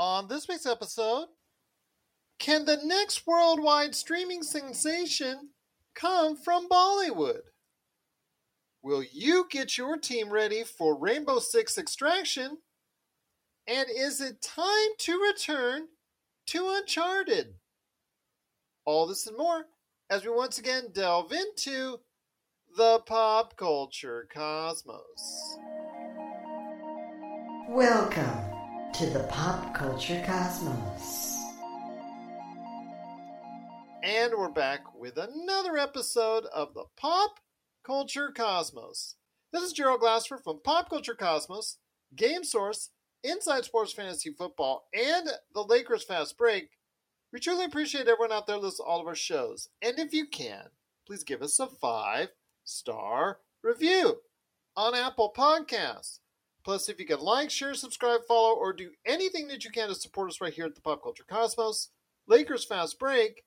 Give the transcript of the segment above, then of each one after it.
On this week's episode, can the next worldwide streaming sensation come from Bollywood? Will you get your team ready for Rainbow Six Extraction? And is it time to return to Uncharted? All this and more as we once again delve into the pop culture cosmos. Welcome to the pop culture cosmos. And we're back with another episode of the Pop Culture Cosmos. This is Gerald Glassford from Pop Culture Cosmos, Game Source, Inside Sports Fantasy Football, and the Lakers Fast Break. We truly appreciate everyone out there listening to all of our shows. And if you can, please give us a five star review on Apple Podcasts. Plus, if you can like, share, subscribe, follow, or do anything that you can to support us right here at the Pop Culture Cosmos, Lakers Fast Break,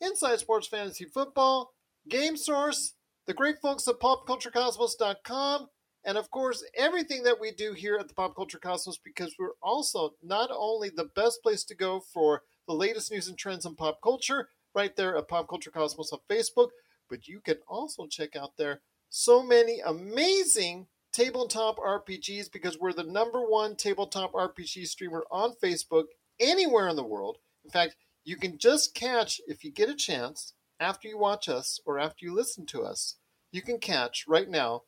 Inside Sports Fantasy Football, Game Source, the great folks at PopCultureCosmos.com, and of course, everything that we do here at the Pop Culture Cosmos because we're also not only the best place to go for the latest news and trends in pop culture right there at Pop Culture Cosmos on Facebook, but you can also check out there so many amazing tabletop RPGs because we're the number one tabletop RPG streamer on Facebook anywhere in the world. In fact, you can just catch, if you get a chance, after you watch us or after you listen to us, you can catch right now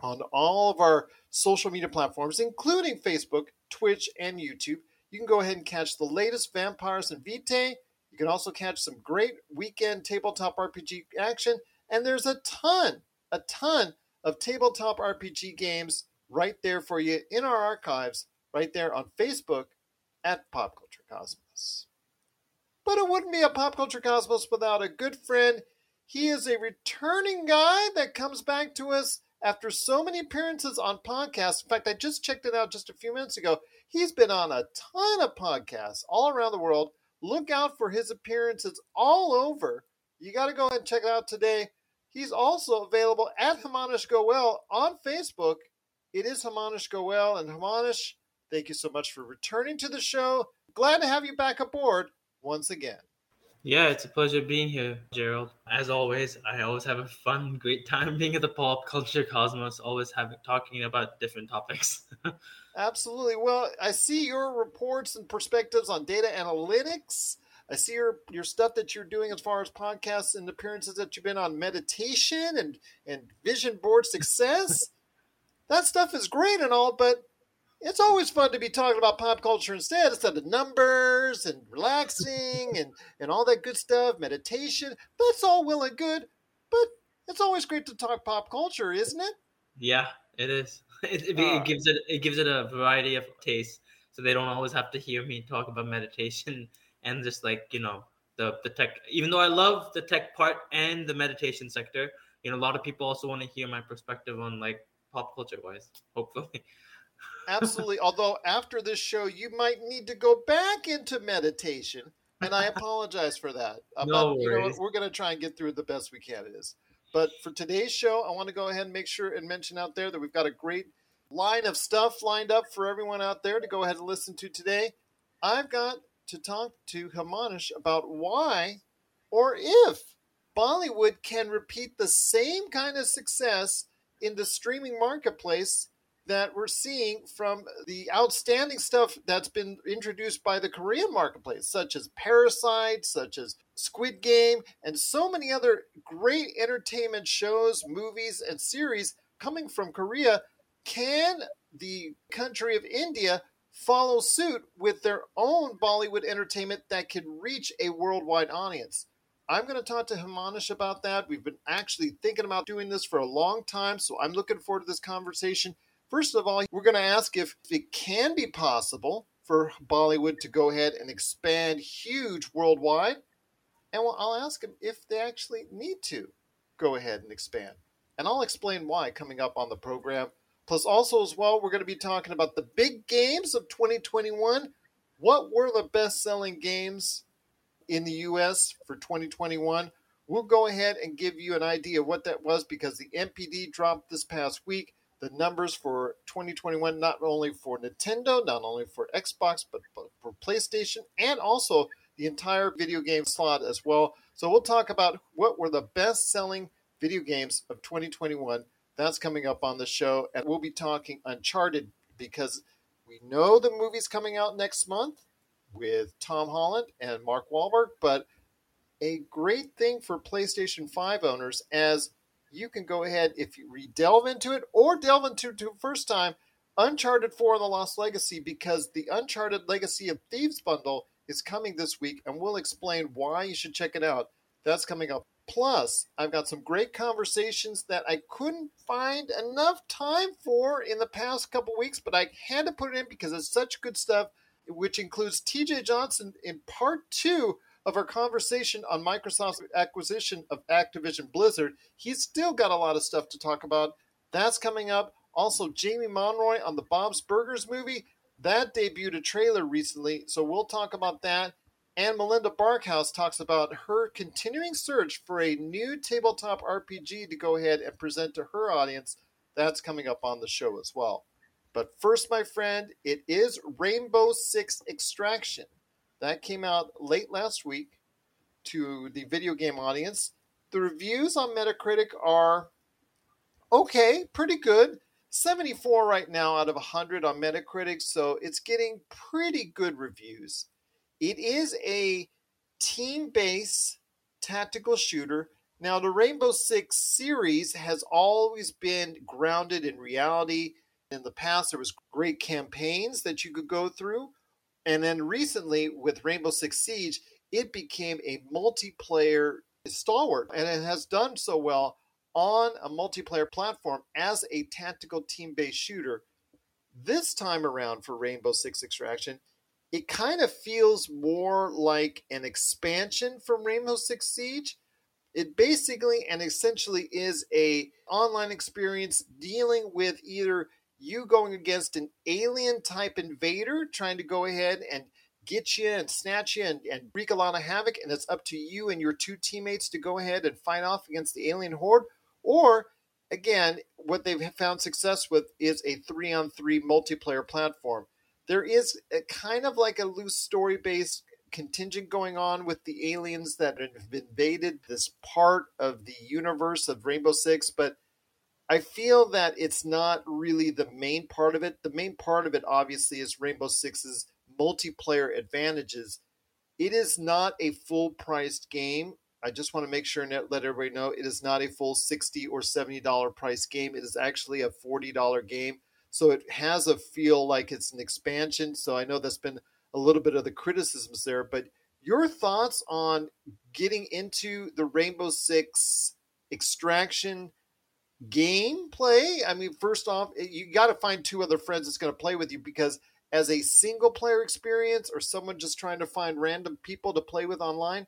on all of our social media platforms, including Facebook, Twitch, and YouTube. You can go ahead and catch the latest Vampires and Vitae. You can also catch some great weekend tabletop RPG action. And there's a ton, a ton of tabletop RPG games right there for you in our archives, right there on Facebook at Pop Culture Cosmos. But it wouldn't be a Pop Culture Cosmos without a good friend. He is a returning guy that comes back to us after so many appearances on podcasts. In fact, I just checked it out just a few minutes ago. He's been on a ton of podcasts all around the world. Look out for his appearances all over. You got to go and check it out today. He's also available at Hamanish Goel on Facebook. It is Hamanish Goel. And Hamanish, thank you so much for returning to the show. Glad to have you back aboard once again. Yeah, it's a pleasure being here, Gerald. As always, I always have a fun, great time being at the pop culture cosmos, always having talking about different topics. Absolutely. Well, I see your reports and perspectives on data analytics. I see your your stuff that you're doing as far as podcasts and appearances that you've been on meditation and and vision board success. that stuff is great and all, but it's always fun to be talking about pop culture instead, instead of numbers and relaxing and, and all that good stuff, meditation. That's all well and good, but it's always great to talk pop culture, isn't it? Yeah, it is. It, it, uh, it gives it it gives it a variety of tastes, so they don't always have to hear me talk about meditation and just like you know the the tech. Even though I love the tech part and the meditation sector, you know a lot of people also want to hear my perspective on like pop culture wise. Hopefully. Absolutely. Although after this show, you might need to go back into meditation, and I apologize for that. Uh, no you know, we're going to try and get through it the best we can. It is. But for today's show, I want to go ahead and make sure and mention out there that we've got a great line of stuff lined up for everyone out there to go ahead and listen to today. I've got to talk to Hamanish about why or if Bollywood can repeat the same kind of success in the streaming marketplace that we're seeing from the outstanding stuff that's been introduced by the Korean marketplace, such as Parasite, such as Squid Game, and so many other great entertainment shows, movies, and series coming from Korea. Can the country of India follow suit with their own Bollywood entertainment that can reach a worldwide audience? I'm going to talk to Hamanish about that. We've been actually thinking about doing this for a long time, so I'm looking forward to this conversation. First of all, we're going to ask if it can be possible for Bollywood to go ahead and expand huge worldwide. And I'll ask him if they actually need to go ahead and expand. And I'll explain why coming up on the program. Plus, also, as well, we're going to be talking about the big games of 2021. What were the best selling games in the US for 2021? We'll go ahead and give you an idea of what that was because the NPD dropped this past week the numbers for 2021, not only for Nintendo, not only for Xbox, but, but for PlayStation, and also the entire video game slot as well. So we'll talk about what were the best selling video games of 2021. That's coming up on the show. And we'll be talking Uncharted because we know the movie's coming out next month with Tom Holland and Mark Wahlberg, but a great thing for PlayStation 5 owners as you can go ahead if you re-delve into it or delve into it the first time Uncharted 4 The Lost Legacy because the Uncharted Legacy of Thieves bundle is coming this week and we'll explain why you should check it out. That's coming up. Plus, I've got some great conversations that I couldn't find enough time for in the past couple weeks, but I had to put it in because it's such good stuff, which includes TJ Johnson in part two of our conversation on Microsoft's acquisition of Activision Blizzard. He's still got a lot of stuff to talk about. That's coming up. Also, Jamie Monroy on the Bob's Burgers movie. That debuted a trailer recently, so we'll talk about that. And Melinda Barkhouse talks about her continuing search for a new tabletop RPG to go ahead and present to her audience. That's coming up on the show as well. But first, my friend, it is Rainbow Six Extraction. That came out late last week to the video game audience. The reviews on Metacritic are okay, pretty good. 74 right now out of 100 on Metacritic, so it's getting pretty good reviews. It is a team based tactical shooter. Now, the Rainbow Six series has always been grounded in reality. In the past, there was great campaigns that you could go through. And then recently, with Rainbow Six Siege, it became a multiplayer stalwart. And it has done so well on a multiplayer platform as a tactical team based shooter. This time around for Rainbow Six Extraction, it kind of feels more like an expansion from Rainbow Six Siege. It basically and essentially is a online experience dealing with either you going against an alien type invader trying to go ahead and get you and snatch you and, and wreak a lot of havoc, and it's up to you and your two teammates to go ahead and fight off against the alien horde. Or, again, what they've found success with is a three on three multiplayer platform there is a kind of like a loose story based contingent going on with the aliens that have invaded this part of the universe of Rainbow Six, but I feel that it's not really the main part of it. The main part of it, obviously, is Rainbow Six's multiplayer advantages. It is not a full priced game. I just want to make sure and let everybody know it is not a full 60 or $70 price game. It is actually a $40 game. So it has a feel like it's an expansion. So I know that's been a little bit of the criticisms there, but your thoughts on getting into the Rainbow Six extraction gameplay? I mean, first off, eh, you got to find two other friends that's going to play with you because as a single player experience or someone just trying to find random people to play with online,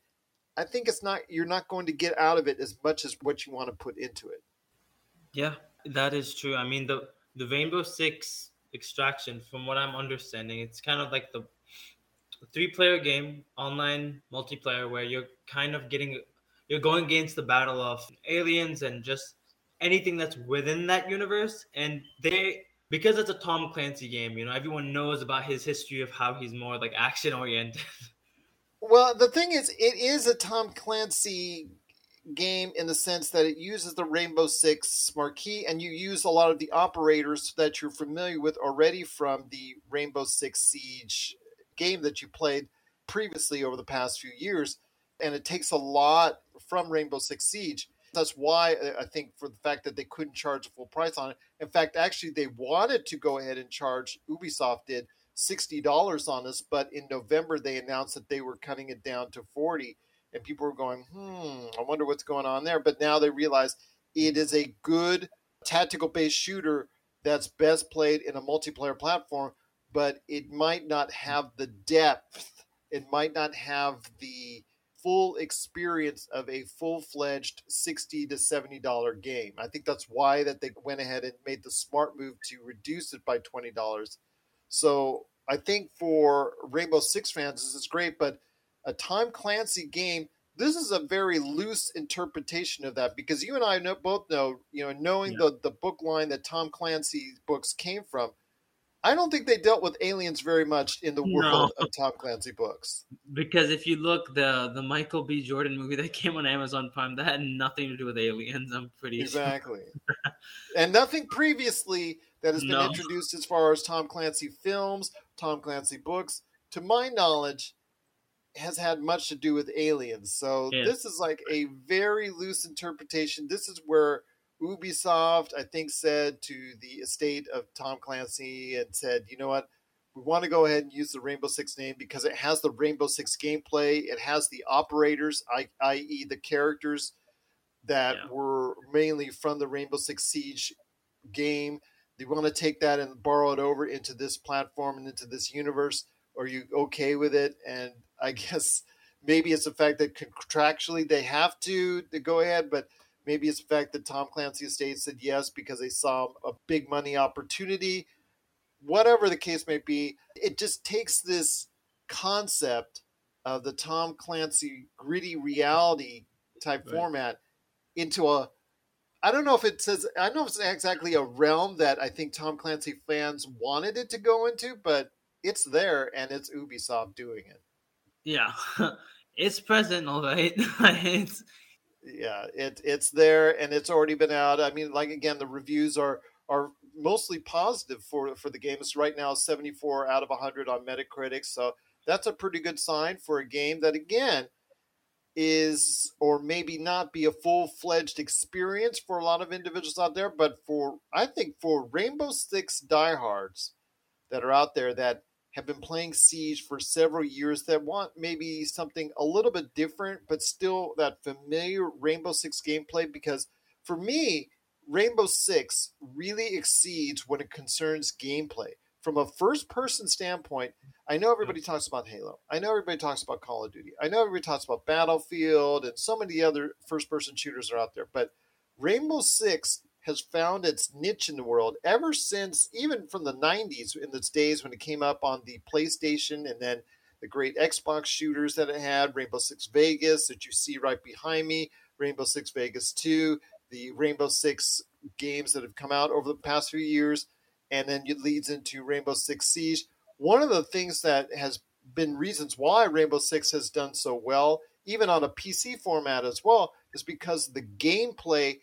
I think it's not you're not going to get out of it as much as what you want to put into it. Yeah, that is true. I mean, the the Rainbow Six Extraction, from what I'm understanding, it's kind of like the three player game, online multiplayer, where you're kind of getting, you're going against the battle of aliens and just anything that's within that universe. And they, because it's a Tom Clancy game, you know, everyone knows about his history of how he's more like action oriented. Well, the thing is, it is a Tom Clancy game in the sense that it uses the Rainbow Six marquee and you use a lot of the operators that you're familiar with already from the Rainbow Six Siege game that you played previously over the past few years. And it takes a lot from Rainbow Six Siege. That's why uh, I think for the fact that they couldn't charge a full price on it. In fact, actually, they wanted to go ahead and charge, Ubisoft did, $60 on this, but in November they announced that they were cutting it down to 40 and people were going, hmm, I wonder what's going on there. But now they realize it is a good tactical based shooter that's best played in a multiplayer platform, but it might not have the depth, it might not have the full experience of a full-fledged 60 to 70 dollar game. I think that's why that they went ahead and made the smart move to reduce it by $20. So, I think for Rainbow Six fans this is great, but a Tom Clancy game this is a very loose interpretation of that because you and I know, both know, you know, knowing Yeah. the the book line that Tom Clancy books came from, I don't think they dealt with aliens very much in the world No. of Tom Clancy books. Because if you look the the Michael B. Jordan movie that came on Amazon Prime, that had nothing to do with aliens. I'm pretty sure. Exactly. and nothing previously that has been No. introduced as far as Tom Clancy films, Tom Clancy books, to my knowledge, has had much to do with aliens. So Yeah. this is like a very loose interpretation. This is where Ubisoft, I think, said to the estate of Tom Clancy and said, you know what? We want to go ahead and use the Rainbow Six name because it has the Rainbow Six gameplay. It has the operators, i- i.e., the characters that Yeah. were mainly from the Rainbow Six Siege game. They want to take that and borrow it over into this platform and into this universe. Are you okay with it? And I guess maybe it's the fact that contractually they have to, to go ahead, but maybe it's the fact that Tom Clancy Estate said yes because they saw a big money opportunity. Whatever the case may be, it just takes this concept of the Tom Clancy gritty reality type Right. format into a I don't know if it says I don't know if it's exactly a realm that I think Tom Clancy fans wanted it to go into, but it's there and it's Ubisoft doing it. Yeah, it's present, all right. it's Yeah, it it's there and it's already been out. I mean, like again, the reviews are are mostly positive for for the game. It's right now 74 out of 100 on Metacritic, so that's a pretty good sign for a game that again is or maybe not be a full-fledged experience for a lot of individuals out there, but for I think for Rainbow Six diehards that are out there that have been playing Siege for several years that want maybe something a little bit different, but still that familiar Rainbow Six gameplay. Because for me, Rainbow Six really exceeds when it concerns gameplay. From a first person standpoint, I know everybody talks about Halo. I know everybody talks about Call of Duty. I know everybody talks about Battlefield and so many other first person shooters are out there. But Rainbow Six has found its niche in the world ever since, even from the 90s, in its days when it came up on the PlayStation and then the great Xbox shooters that it had, Rainbow Six Vegas, that you see right behind me, Rainbow Six Vegas 2, the Rainbow Six games that have come out over the past few years, and then it leads into Rainbow Six Siege. One of the things that has been reasons why Rainbow Six has done so well, even on a PC format as well, is because the gameplay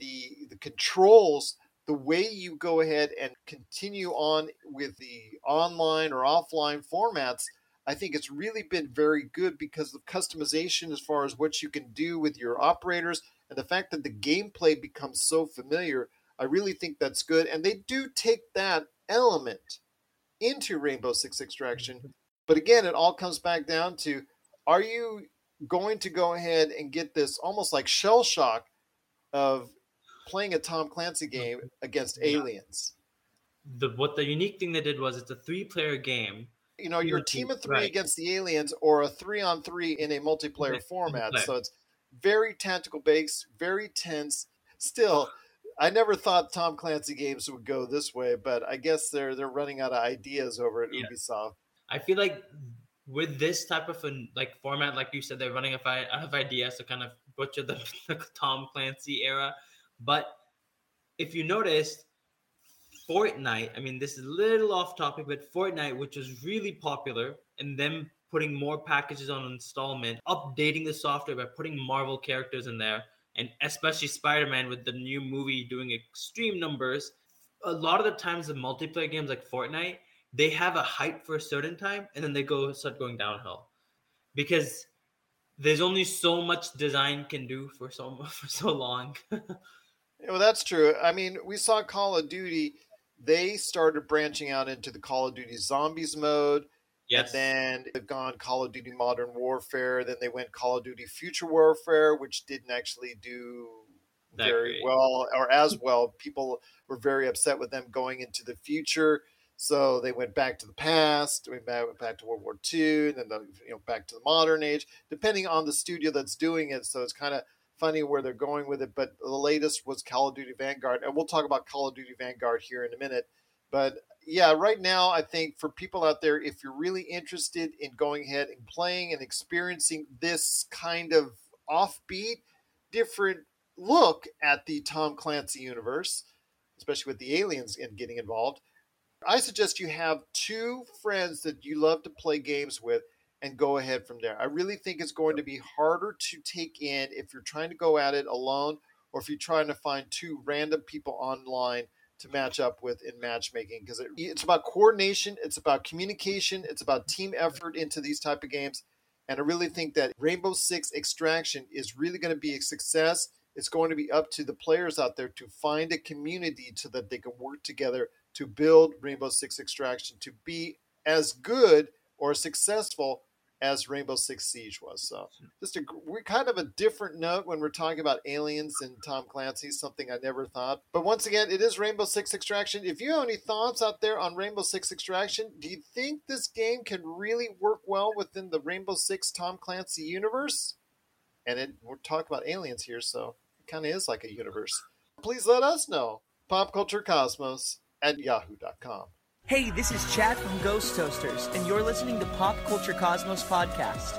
the the controls the way you go ahead and continue on with the online or offline formats i think it's really been very good because of customization as far as what you can do with your operators and the fact that the gameplay becomes so familiar i really think that's good. And they do take that element into rainbow six extraction. Mm-hmm. But again it all comes back down to are you going to go ahead and get this almost like shell shock of playing a Tom Clancy mm-hmm. game against aliens. the what the unique thing they did was it's a three player game. You know, Right. team of three Right. against the aliens or a three on three in a multiplayer Right. format. Right. So it's very tactical based, very tense. Still, I never thought Tom Clancy games would go this way, but I guess they're they're running out of ideas over at Yeah. Ubisoft. I feel like with this type of an, like format, like you said, they're running out of- out of ideas to kind of butcher the, the Tom Clancy era. But if you noticed, Fortnite, I mean, this is a little off topic, but Fortnite, which was really popular, and them putting more packages on installment, updating the software by putting Marvel characters in there, and especially Spider Man with the new movie doing extreme numbers. A lot of the times, the multiplayer games like Fortnite, they have a hype for a certain time and then they go start going downhill because there's only so much design can do for so for so long. Well, that's true. I mean, we saw Call of Duty. They started branching out into the Call of Duty Zombies mode. yes. And then they've gone Call of Duty Modern Warfare. Then they went Call of Duty Future Warfare, which didn't actually do That very great. well or as well. People were very upset with them going into the future. So they went back to the past, went back, went back to World War II, and then the, you know back to the modern age, depending on the studio that's doing it. So it's kind of funny where they're going with it. But the latest was Call of Duty Vanguard, and we'll talk about Call of Duty Vanguard here in a minute. But yeah, right now, I think for people out there, if you're really interested in going ahead and playing and experiencing this kind of offbeat, different look at the Tom Clancy universe, especially with the aliens and getting involved, I suggest you have two friends that you love to play games with and go ahead from there. I really think it's going to be harder to take in if you're trying to go at it alone or if you're trying to find two random people online to match up with in matchmaking because it, it's about coordination, it's about communication, it's about team effort into these type of games. And I really think that Rainbow Six Extraction is really going to be a success. It's going to be up to the players out there to find a community so that they can work together to build Rainbow Six Extraction to be as good or successful as Rainbow Six Siege was. So just a we're kind of a different note when we're talking about aliens and Tom Clancy, something I never thought. But once again, it is Rainbow Six Extraction. If you have any thoughts out there on Rainbow Six Extraction, do you think this game can really work well within the Rainbow Six Tom Clancy universe? And it, we're talking about aliens here, so it kind of is like a universe. Please let us know. Pop Culture Cosmos at yahoo.com. Hey, this is Chad from Ghost Toasters, and you're listening to Pop Culture Cosmos Podcast.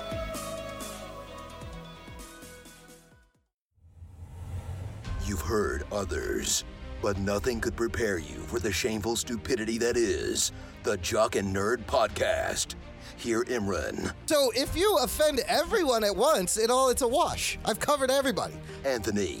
You've heard others, but nothing could prepare you for the shameful stupidity that is the Jock and Nerd Podcast. Hear Imran, So if you offend everyone at once, it all it's a wash. I've covered everybody. Anthony,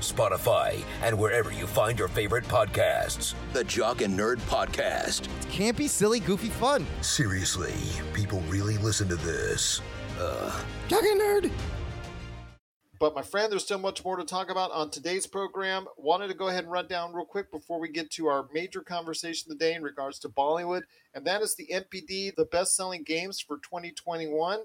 Spotify, and wherever you find your favorite podcasts. The Jock and Nerd Podcast. Campy, silly, goofy fun. Seriously, people really listen to this. Uh, Jock and nerd. But my friend, there's still much more to talk about on today's program. Wanted to go ahead and run down real quick before we get to our major conversation of the day in regards to Bollywood, and that is the NPD, the best-selling games for 2021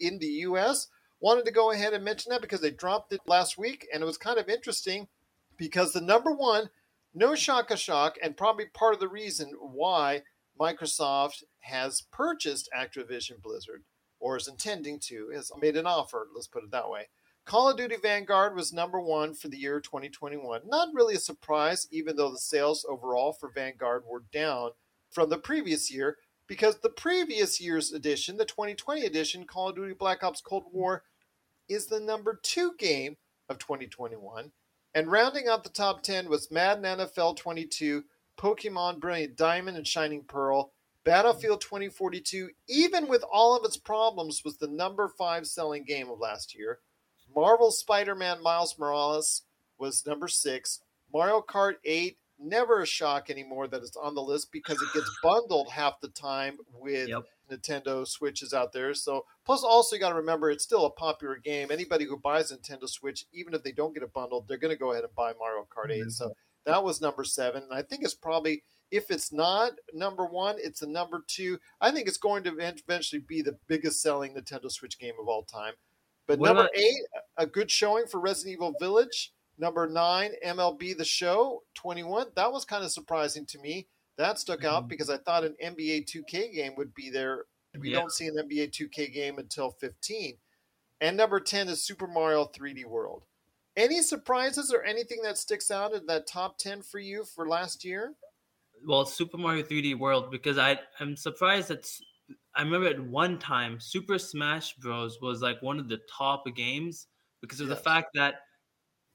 in the U.S. Wanted to go ahead and mention that because they dropped it last week, and it was kind of interesting because the number one, no shaka shock, and probably part of the reason why Microsoft has purchased Activision Blizzard or is intending to, has made an offer. Let's put it that way. Call of Duty Vanguard was number one for the year 2021. Not really a surprise, even though the sales overall for Vanguard were down from the previous year, because the previous year's edition, the 2020 edition, Call of Duty Black Ops Cold War, is the number two game of 2021. And rounding out the top 10 was Madden NFL 22, Pokemon Brilliant Diamond and Shining Pearl, Battlefield 2042, even with all of its problems, was the number five selling game of last year. Marvel Spider Man Miles Morales was number six. Mario Kart 8, never a shock anymore that it's on the list because it gets bundled half the time with Yep. Nintendo Switches out there. So, plus, also, you got to remember it's still a popular game. Anybody who buys Nintendo Switch, even if they don't get it bundled, they're going to go ahead and buy Mario Kart 8. So, mm-hmm. that was number seven. And I think it's probably, if it's not number one, it's a number two. I think it's going to eventually be the biggest selling Nintendo Switch game of all time. But What number about- eight, a good showing for Resident Evil Village. Number nine, MLB The Show 21. That was kind of surprising to me. That stuck out Mhm. because I thought an NBA 2K game would be there. We Yeah. don't see an NBA 2K game until 15. And number 10 is Super Mario 3D World. Any surprises or anything that sticks out in that top 10 for you for last year? well super mario 3d world because i i'm surprised that I remember at one time super smash bros was like one of the top games because of Yes. the fact that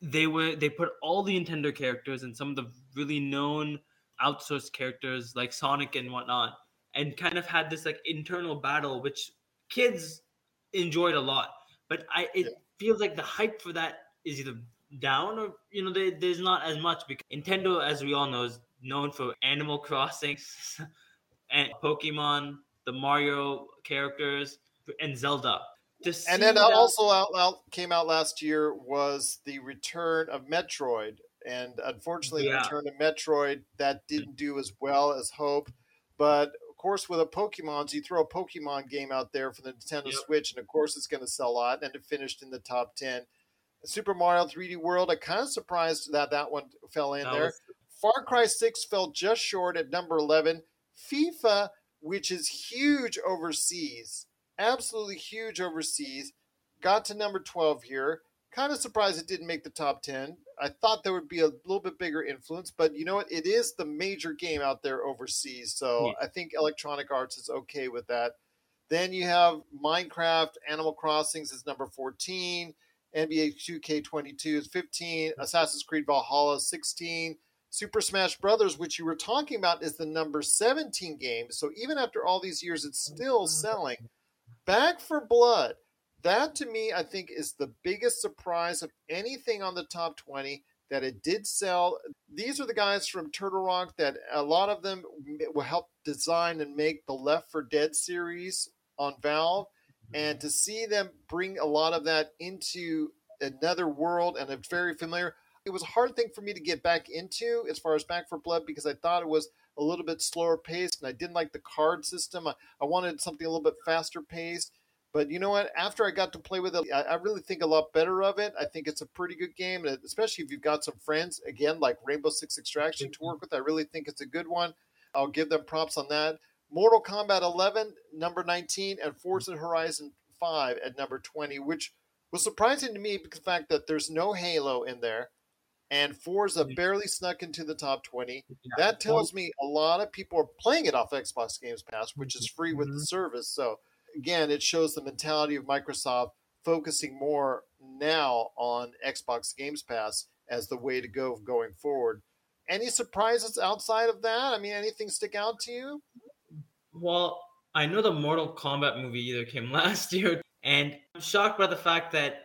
they were they put all the nintendo characters and some of the really known outsourced characters like sonic and whatnot and kind of had this like internal battle which kids enjoyed a lot but i it Yeah. feels like the hype for that is either down or you know there, there's not as much because nintendo as we all know is known for animal crossing and pokemon the mario characters and zelda And then also out, out came out last year was the return of Metroid And unfortunately, Yeah. Return of Metroid that didn't do as well as hoped. But of course, with a Pokemon's, you throw a Pokemon game out there for the Nintendo Yep. Switch, and of course, it's going to sell a lot. And it finished in the top ten. Super Mario 3D World, I kind of surprised that that one fell in That there. was- Far Cry 6 fell just short at number 11. FIFA, which is huge overseas, absolutely huge overseas, got to number 12 here. Kind of surprised it didn't make the top 10. I thought there would be a little bit bigger influence, but you know what? It is the major game out there overseas. So Yeah. I think Electronic Arts is okay with that. Then you have Minecraft, Animal Crossings is number 14. NBA 2K22 is 15. Assassin's Creed Valhalla 16. Super Smash Brothers, which you were talking about, is the number 17 game. So even after all these years, it's oh, still selling. Back 4 Blood. That to me, I think, is the biggest surprise of anything on the top 20 that it did sell. These are the guys from Turtle Rock that a lot of them will help design and make the Left 4 Dead series on Valve. And to see them bring a lot of that into another world and a very familiar, it was a hard thing for me to get back into as far as Back 4 Blood because I thought it was a little bit slower paced and I didn't like the card system. I, I wanted something a little bit faster paced. But you know what? After I got to play with it, I, I really think a lot better of it. I think it's a pretty good game, and especially if you've got some friends, again, like Rainbow Six Extraction to mm-hmm. work with, I really think it's a good one. I'll give them props on that. Mortal Kombat 11, number 19, and mm. Forza Horizon 5 at number 20, which was surprising to me because the fact that there's no Halo in there, and Forza barely snuck into the top 20. That tells me a lot of people are playing it off Xbox Games Pass, which is free with the mm-hmm. service. So again, it shows the mentality of Microsoft focusing more now on Xbox Games Pass as the way to go going forward. Any surprises outside of that? I mean, anything stick out to you? Well, I know the Mortal Kombat movie either came last year, and I'm shocked by the fact that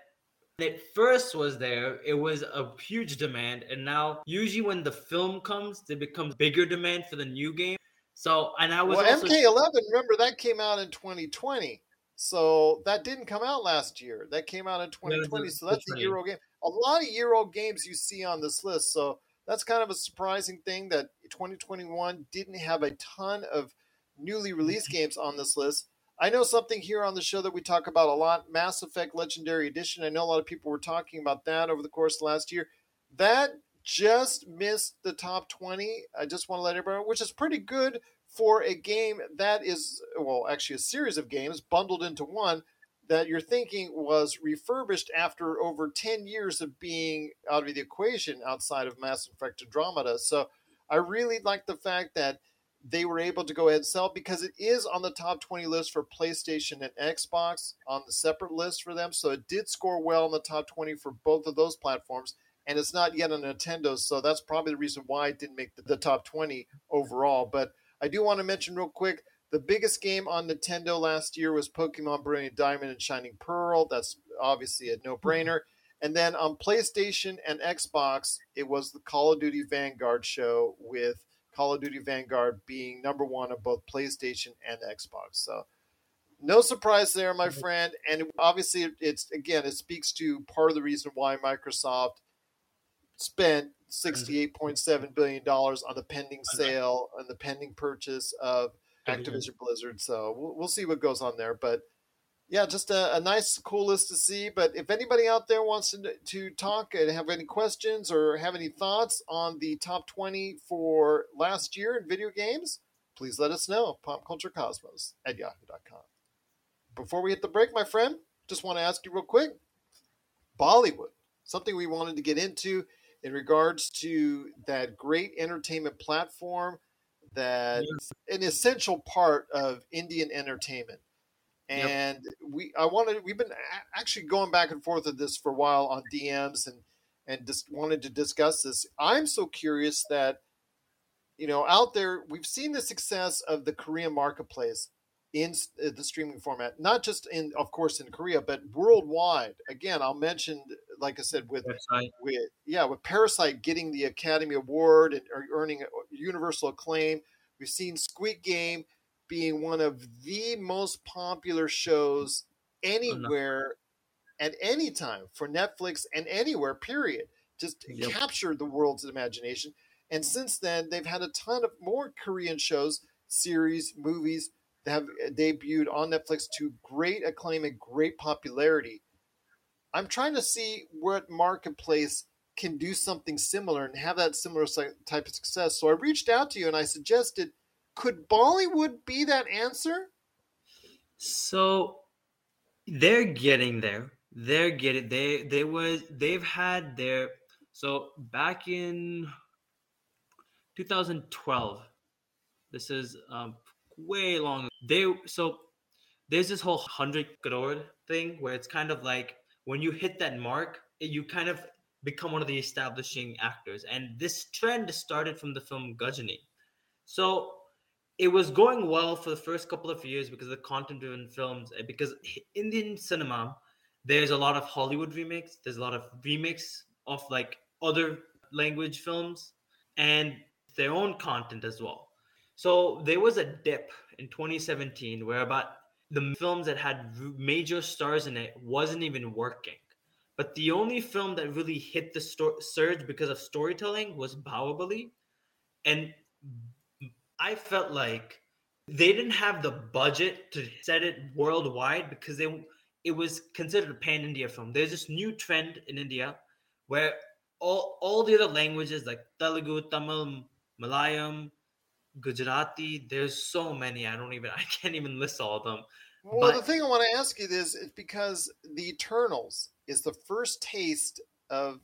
it first was there, it was a huge demand, and now usually when the film comes, there becomes bigger demand for the new game. So, and I was well, also MK11, remember that came out in 2020. So that didn't come out last year. That came out in 2020. So that's a year old game. A lot of year old games you see on this list. So that's kind of a surprising thing that 2021 didn't have a ton of newly released mm-hmm. games on this list. I know something here on the show that we talk about a lot Mass Effect Legendary Edition. I know a lot of people were talking about that over the course of last year. That just missed the top 20. I just want to let everybody know, which is pretty good for a game that is, well, actually a series of games bundled into one that you're thinking was refurbished after over 10 years of being out of the equation outside of Mass Effect Andromeda. So I really like the fact that they were able to go ahead and sell because it is on the top 20 list for PlayStation and Xbox on the separate list for them. So it did score well in the top 20 for both of those platforms. And it's not yet on Nintendo, so that's probably the reason why it didn't make the, the top 20 overall. But I do want to mention real quick the biggest game on Nintendo last year was Pokemon Brilliant Diamond and Shining Pearl. That's obviously a no brainer. And then on PlayStation and Xbox, it was the Call of Duty Vanguard show with Call of Duty Vanguard being number one on both PlayStation and Xbox. So no surprise there, my friend. And obviously, it's again, it speaks to part of the reason why Microsoft spent $68.7 billion on the pending sale and the pending purchase of Activision Blizzard. So we'll, we'll see what goes on there. But yeah, just a, a nice, cool list to see. But if anybody out there wants to, to talk and have any questions or have any thoughts on the top 20 for last year in video games, please let us know. PopCultureCosmos at yahoo.com. Before we hit the break, my friend, just want to ask you real quick Bollywood, something we wanted to get into in regards to that great entertainment platform that an essential part of Indian entertainment. And we, I wanted, we've been actually going back and forth with this for a while on DMs and, and just wanted to discuss this. I'm so curious that, you know, out there, we've seen the success of the Korean marketplace in uh, the streaming format, not just in, of course, in Korea, but worldwide. Again, I'll mention, like I said, with Website. with yeah, with Parasite getting the Academy Award and earning universal acclaim. We've seen Squid Game being one of the most popular shows anywhere at any time for Netflix and anywhere. Period. just Yep. captured the world's imagination. And since then, they've had a ton of more Korean shows, series, movies that have uh, debuted on Netflix to great acclaim and great popularity. I'm trying to see what marketplace can do something similar and have that similar type of success. So I reached out to you and I suggested, could Bollywood be that answer? So they're getting there. They're getting they they was they've had their so back in 2012. This is um way long. They so there's this whole hundred crore thing where it's kind of like when you hit that mark, you kind of become one of the establishing actors. And this trend started from the film Ghajini. So it was going well for the first couple of years because of the content driven films eh, because indian cinema there's a lot of hollywood remakes there's a lot of remakes of like other language films and their own content as well. So there was a dip in 2017 where about the films that had major stars in it wasn't even working. But the only film that really hit the sto- surge because of storytelling was Bahubali. And I felt like they didn't have the budget to set it worldwide because they it was considered a pan India film. There's this new trend in India where all all the other languages like Telugu, Tamil, Malayalam, Gujarati, there's so many. I don't even I can't even list all of them. Well, But- the thing I want to ask you is, is because the Eternals is the first taste of,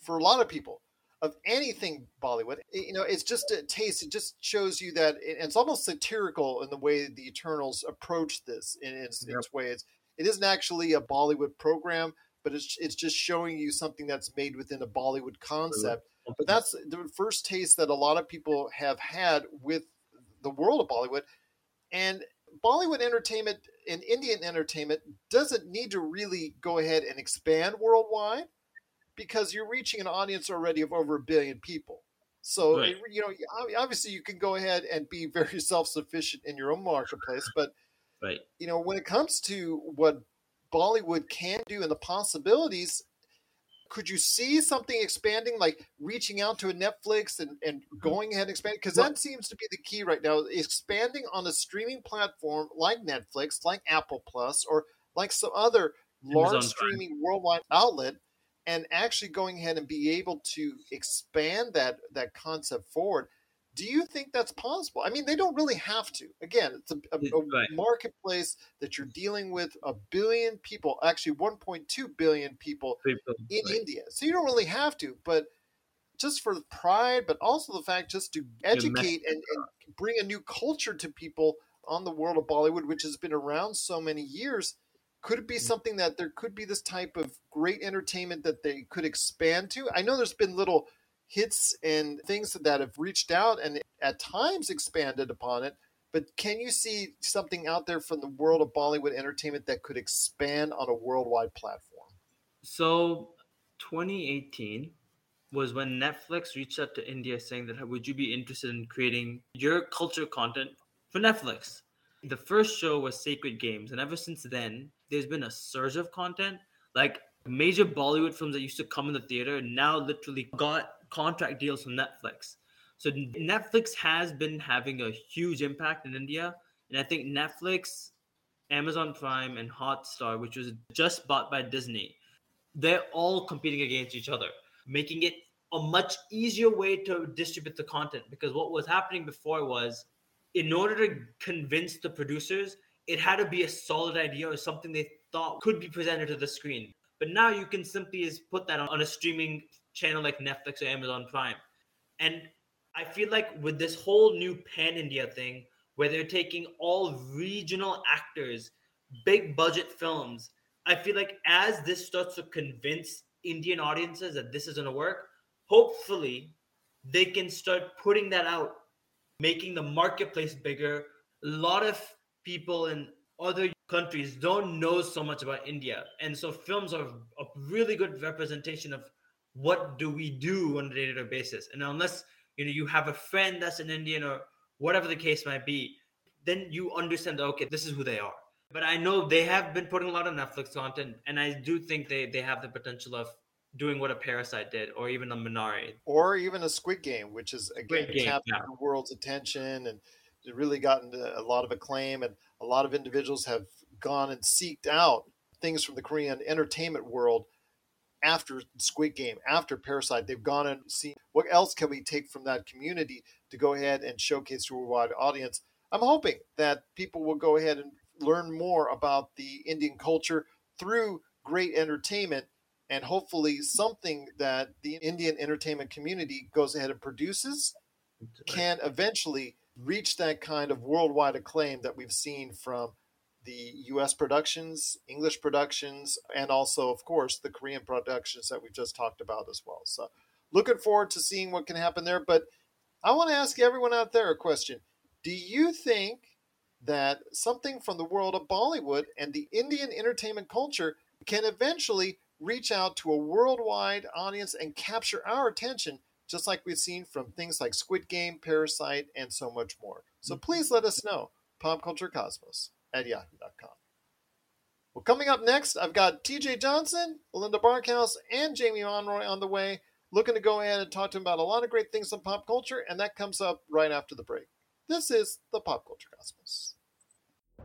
for a lot of people, of anything Bollywood. It- you know, it's just a taste. It just shows you that it, it's almost satirical in the way the Eternals approach this. In its, Yep. its way, it's it isn't actually a Bollywood program, but it's it's just showing you something that's made within a Bollywood concept. But that's the first taste that a lot of people have had with the world of Bollywood. And Bollywood entertainment and Indian entertainment doesn't need to really go ahead and expand worldwide because you're reaching an audience already of over a billion people. So, Right. you know, obviously you can go ahead and be very self sufficient in your own marketplace. But, Right. you know, when it comes to what Bollywood can do and the possibilities, could you see something expanding, like reaching out to a Netflix and, and going ahead and expanding? Because that seems to be the key right now, expanding on a streaming platform like Netflix, like Apple Plus, or like some other large Amazon Prime. streaming worldwide outlet, and actually going ahead and be able to expand that that concept forward. Do you think that's possible? I mean, they don't really have to. Again, it's a, a, a Right. marketplace that you're dealing with a billion people, actually 1.2 billion people People, in right. India. So you don't really have to, but just for the pride, but also the fact just to educate and, and bring a new culture to people on the world of Bollywood, which has been around so many years. Could it be mm. something that there could be this type of great entertainment that they could expand to? I know there's been little hits and things that have reached out and at times expanded upon it, but can you see something out there from the world of Bollywood entertainment that could expand on a worldwide platform? So 2018 was when Netflix reached out to India saying that would you be interested in creating your culture content for Netflix? The first show was Sacred Games, and ever since then, there's been a surge of content. Like major Bollywood films that used to come in the theater now literally got contract deals from Netflix. So Netflix has been having a huge impact in India, and I think Netflix, Amazon Prime, and Hotstar, which was just bought by Disney, they're all competing against each other, making it a much easier way to distribute the content. Because what was happening before was, in order to convince the producers, it had to be a solid idea or something they thought could be presented to the screen. But now you can simply just put that on, on a streaming channel like Netflix or Amazon Prime. And I feel like with this whole new pan India thing, where they're taking all regional actors, big budget films, I feel like as this starts to convince Indian audiences that this is going to work, hopefully they can start putting that out, making the marketplace bigger. A lot of people in other countries don't know so much about India. And so films are a really good representation of what do we do on a day-to-day basis. And unless you know you have a friend that's an Indian or whatever the case might be, then you understand that okay, this is who they are. But I know they have been putting a lot of Netflix content, and I do think they they have the potential of doing what a Parasite did, or even a Minari. or even a Squid Game, which is again Game, captured yeah. the world's attention and it really gotten a lot of acclaim, and a lot of individuals have gone and seeked out things from the Korean entertainment world after Squid Game, after Parasite. They've gone and seen what else can we take from that community to go ahead and showcase to a wide audience. I'm hoping that people will go ahead and learn more about the Indian culture through great entertainment and hopefully something that the Indian entertainment community goes ahead and produces can eventually reach that kind of worldwide acclaim that we've seen from the US productions, English productions, and also, of course, the Korean productions that we've just talked about as well. So, looking forward to seeing what can happen there. But I want to ask everyone out there a question Do you think that something from the world of Bollywood and the Indian entertainment culture can eventually reach out to a worldwide audience and capture our attention, just like we've seen from things like Squid Game, Parasite, and so much more. So mm-hmm. please let us know. PopCultureCosmos at yahoo.com. Well, coming up next, I've got TJ Johnson, Linda Barkhouse, and Jamie Monroy on the way, looking to go ahead and talk to them about a lot of great things in pop culture, and that comes up right after the break. This is the Pop Culture Cosmos.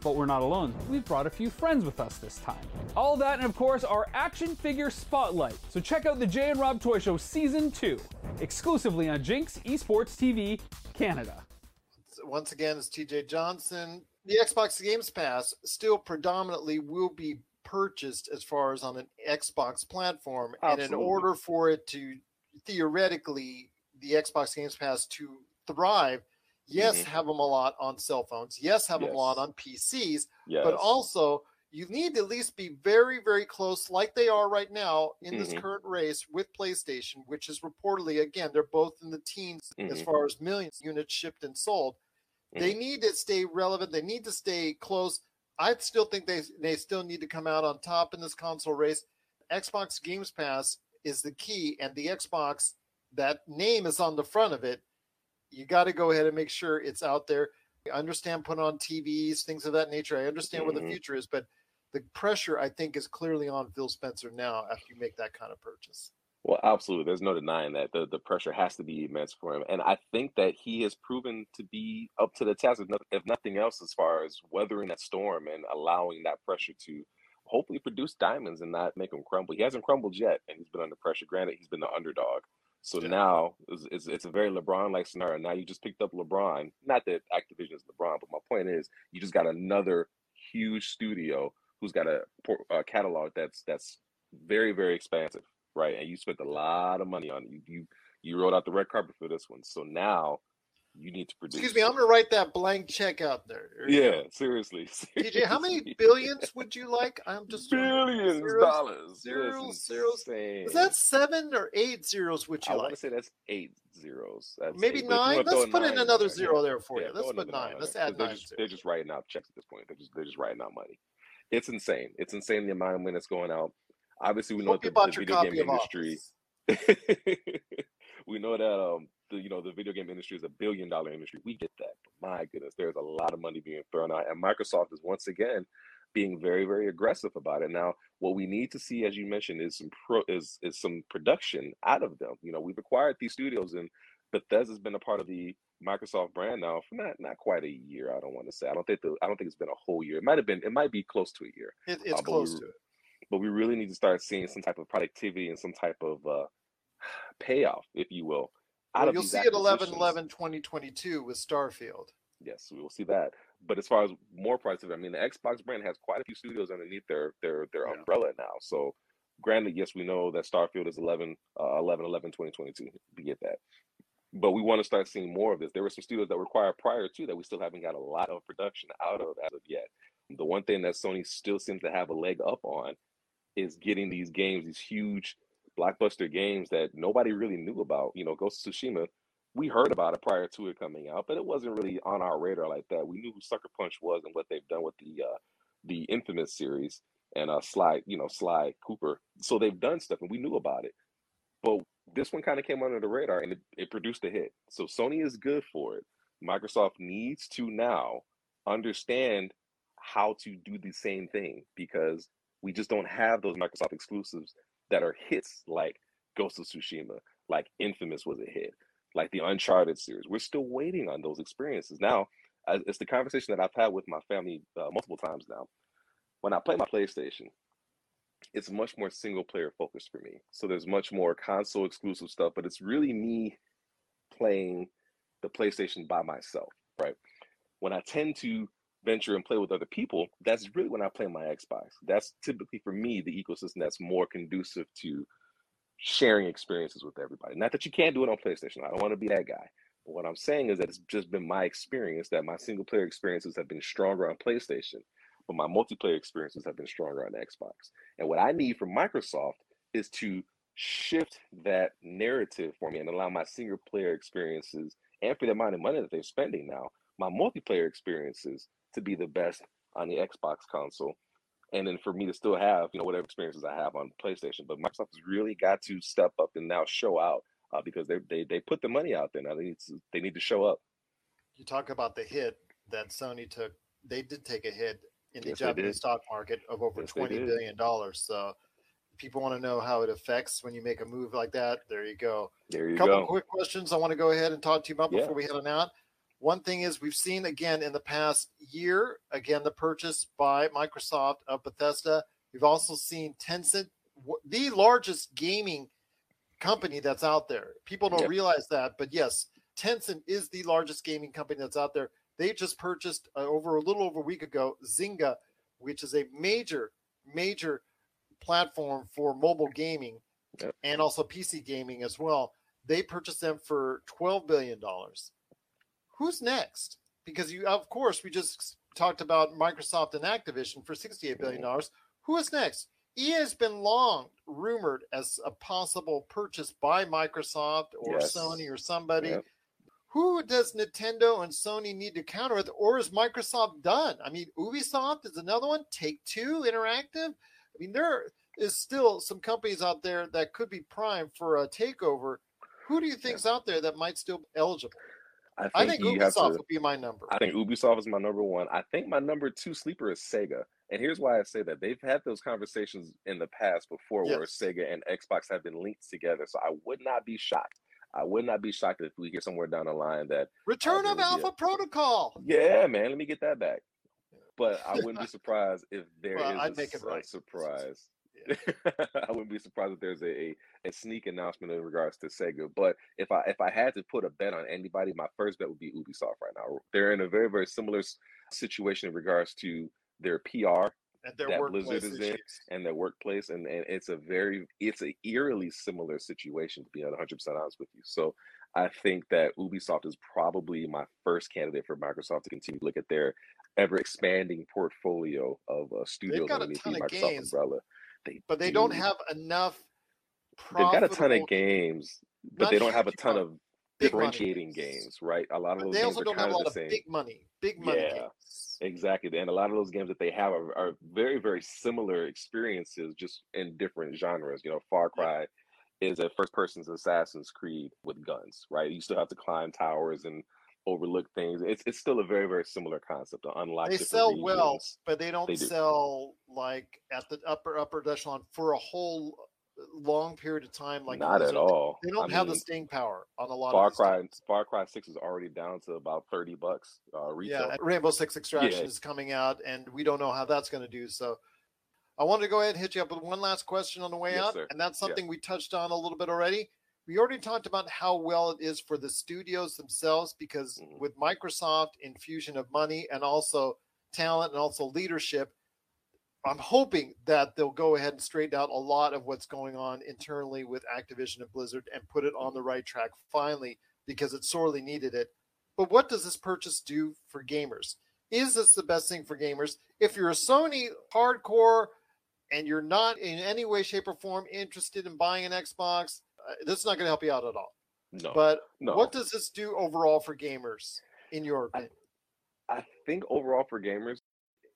But we're not alone. We've brought a few friends with us this time. All that, and of course, our action figure spotlight. So check out the Jay and Rob Toy Show Season 2, exclusively on Jinx Esports TV Canada. once again, it's TJ Johnson. The Xbox Games Pass still predominantly will be purchased as far as on an Xbox platform. And in order for it to theoretically, the Xbox Games Pass to thrive, yes, Mhm. have them a lot on cell phones. Yes, have them a lot on PCs. Yes. But also, you need to at least be very, very close, like they are right now in this Mhm. current race with PlayStation, which is reportedly, again, they're both in the teens as Mhm. far as millions of units shipped and sold. They need to stay relevant. They need to stay close. I still think they they still need to come out on top in this console race. Xbox Games Pass is the key, and the Xbox that name is on the front of it. You got to go ahead and make sure it's out there. I understand put on TVs, things of that nature. I understand where the Mhm. future is, but the pressure I think is clearly on Phil Spencer now after you make that kind of purchase. Well, absolutely. There's no denying that the the pressure has to be immense for him, and I think that he has proven to be up to the task, if, if nothing else, as far as weathering that storm and allowing that pressure to hopefully produce diamonds and not make them crumble. He hasn't crumbled yet, and he's been under pressure. Granted, he's been the underdog, so now it's, it's, it's a very LeBron-like scenario. Now you just picked up LeBron. Not that Activision is LeBron, but my point is, you just got another huge studio who's got a, a catalog that's that's very very expansive, right? And you spent a lot of money on it. You you you rolled out the red carpet for this one, so now you need to produce. Excuse me, I'm going to write that blank check out there. Yeah, seriously. TJ, how many billions would you like? I'm just billions dollars? Zeros, That's zeros. Is that seven or eight zeros? Would you I like? want to say that's eight zeros. That's Maybe eight, but if you nine? Let's put in another there, zero yeah. there for you. Let's put nine. Let's add they're nine just, they're just writing out checks at this point. They're just they're just writing out money. It's insane. It's insane the amount of money that's going out. Obviously, we know Hope that the, the video game industry. we know that um the you know the video game industry is a billion dollar industry. We get that, but my goodness, there's a lot of money being thrown out, and Microsoft is once again being very very aggressive about it. Now, what we need to see, as you mentioned, is some pro is is some production out of them. You know, we've acquired these studios, and Bethesda's been a part of the Microsoft brand now for not not quite a year. I don't want to say. I don't think the, I don't think it's been a whole year. It might have been. It might be close to a year. It, it's Uh, close we- to it. But we really need to start seeing some type of productivity and some type of uh, payoff, if you will, out Well, of you'll see it 11 11 2022 with Starfield. Yes, we will see that. But as far as more productivity, I mean, the Xbox brand has quite a few studios underneath their their their umbrella now. So, granted, yes, we know that Starfield is 11 uh, 11 11 2022. We get that. But we want to start seeing more of this. There were some studios that were acquired prior to that we still haven't got a lot of production out of as of yet. The one thing that Sony still seems to have a leg up on is getting these games, these huge blockbuster games that nobody really knew about. You know, Ghost of Tsushima, we heard about it prior to it coming out, but it wasn't really on our radar like that. We knew who Sucker Punch was and what they've done with the uh, the Infamous series and uh, Sly, you know, Sly Cooper. So they've done stuff, and we knew about it. But this one kind of came under the radar, and it, it produced a hit. So Sony is good for it. Microsoft needs to now understand how to do the same thing because we just don't have those Microsoft exclusives that are hits like Ghost of Tsushima, like Infamous was a hit, like the Uncharted series. We're still waiting on those experiences. Now, it's the conversation that I've had with my family uh, multiple times now. When I play my PlayStation, it's much more single player focused for me. So there's much more console exclusive stuff, but it's really me playing the PlayStation by myself, right? When I tend to venture and play with other people, that's really when I play my Xbox. That's typically for me the ecosystem that's more conducive to sharing experiences with everybody. Not that you can't do it on PlayStation. I don't want to be that guy. But what I'm saying is that it's just been my experience that my single player experiences have been stronger on PlayStation, but my multiplayer experiences have been stronger on Xbox. And what I need from Microsoft is to shift that narrative for me and allow my single player experiences and for the amount of money that they're spending now, my multiplayer experiences to be the best on the Xbox console. And then for me to still have, you know, whatever experiences I have on PlayStation. But Microsoft has really got to step up and now show out uh, because they, they they put the money out there. Now they need to, they need to show up. You talk about the hit that Sony took. They did take a hit in the Yes, Japanese stock market of over Yes, twenty dollars. So, people want to know how it affects when you make a move like that. There you go. There you couple go. quick questions I want to go ahead and talk to you about Yeah. before we head on out. One thing is we've seen again in the past year, again the purchase by Microsoft of Bethesda. We've also seen Tencent, the largest gaming company that's out there. People don't Yep. realize that, but yes, Tencent is the largest gaming company that's out there. They just purchased uh, over a little over a week ago Zynga, which is a major, major platform for mobile gaming Yep. and also PC gaming as well. They purchased them for twelve billion dollars. Who's next? Because you, of course, we just talked about Microsoft and Activision for sixty-eight billion dollars. Who is next? EA has been long rumored as a possible purchase by Microsoft or Yes. Sony or somebody. Yep. Who does Nintendo and Sony need to counter with, or is Microsoft done? I mean, Ubisoft is another one. Take Two Interactive. I mean, there is still some companies out there that could be primed for a takeover. Who do you think's out there that might still be eligible? I I think, think you have Ubisoft to. would be my number. I think Ubisoft is my number one. I think my number two sleeper is Sega. And here's why I say that. They've had those conversations in the past before where Sega and Xbox have been linked together. So I would not be shocked. I would not be shocked if we get somewhere down the line that uh, Return of be a- Alpha Protocol. Yeah, man, let me get that back. But I wouldn't be surprised if there is Well, I'd a make it su- right. surprise. I wouldn't be surprised if there's a, a, sneak announcement in regards to Sega. But if I if I had to put a bet on anybody, my first bet would be Ubisoft right now. They're in a very very similar situation in regards to their PR And their that workplace Blizzard is in and their workplace, and, and it's a very it's a eerily similar situation to be 100 percent honest with you. So I think that Ubisoft is probably my first candidate for Microsoft to continue to look at their ever expanding portfolio of uh, studios underneath the Microsoft games, umbrella. They But they don't have enough. They've got a ton of games, but not they don't have a ton of differentiating games, right? A lot of But those they games also are don't have kind a of lot the of same. big money. Big money Yeah. games. Exactly. And a lot of those games that they have are, are very, very similar experiences, just in different genres. You know, Far Cry is a first person's Assassin's Creed with guns, right? You still have to climb towers and overlook things. It's it's still a very, very similar concept to unlock They sell well, but they don't They do. sell like at the upper upper echelon for a whole long period of time. Like Not at all. They don't I have the mean, staying power on a lot Far of Cry. Far Cry Six is already down to about thirty bucks uh, retail. Yeah, Rainbow Six Extraction Yeah. is coming out, and we don't know how that's going to do. So, I wanted to go ahead and hit you up with one last question on the way Yes, out, sir. and that's Yeah. something we touched on a little bit already. We already talked about how well it is for the studios themselves because Mhm. with Microsoft infusion of money and also talent and also leadership, I'm hoping that they'll go ahead and straighten out a lot of what's going on internally with Activision and Blizzard and put it on the right track finally because it sorely needed it. But what does this purchase do for gamers? Is this the best thing for gamers? If you're a Sony hardcore and you're not in any way, shape, or form interested in buying an Xbox, Uh, this is not going to help you out at all. No. But no. what does this do overall for gamers, in your opinion? I think overall for gamers,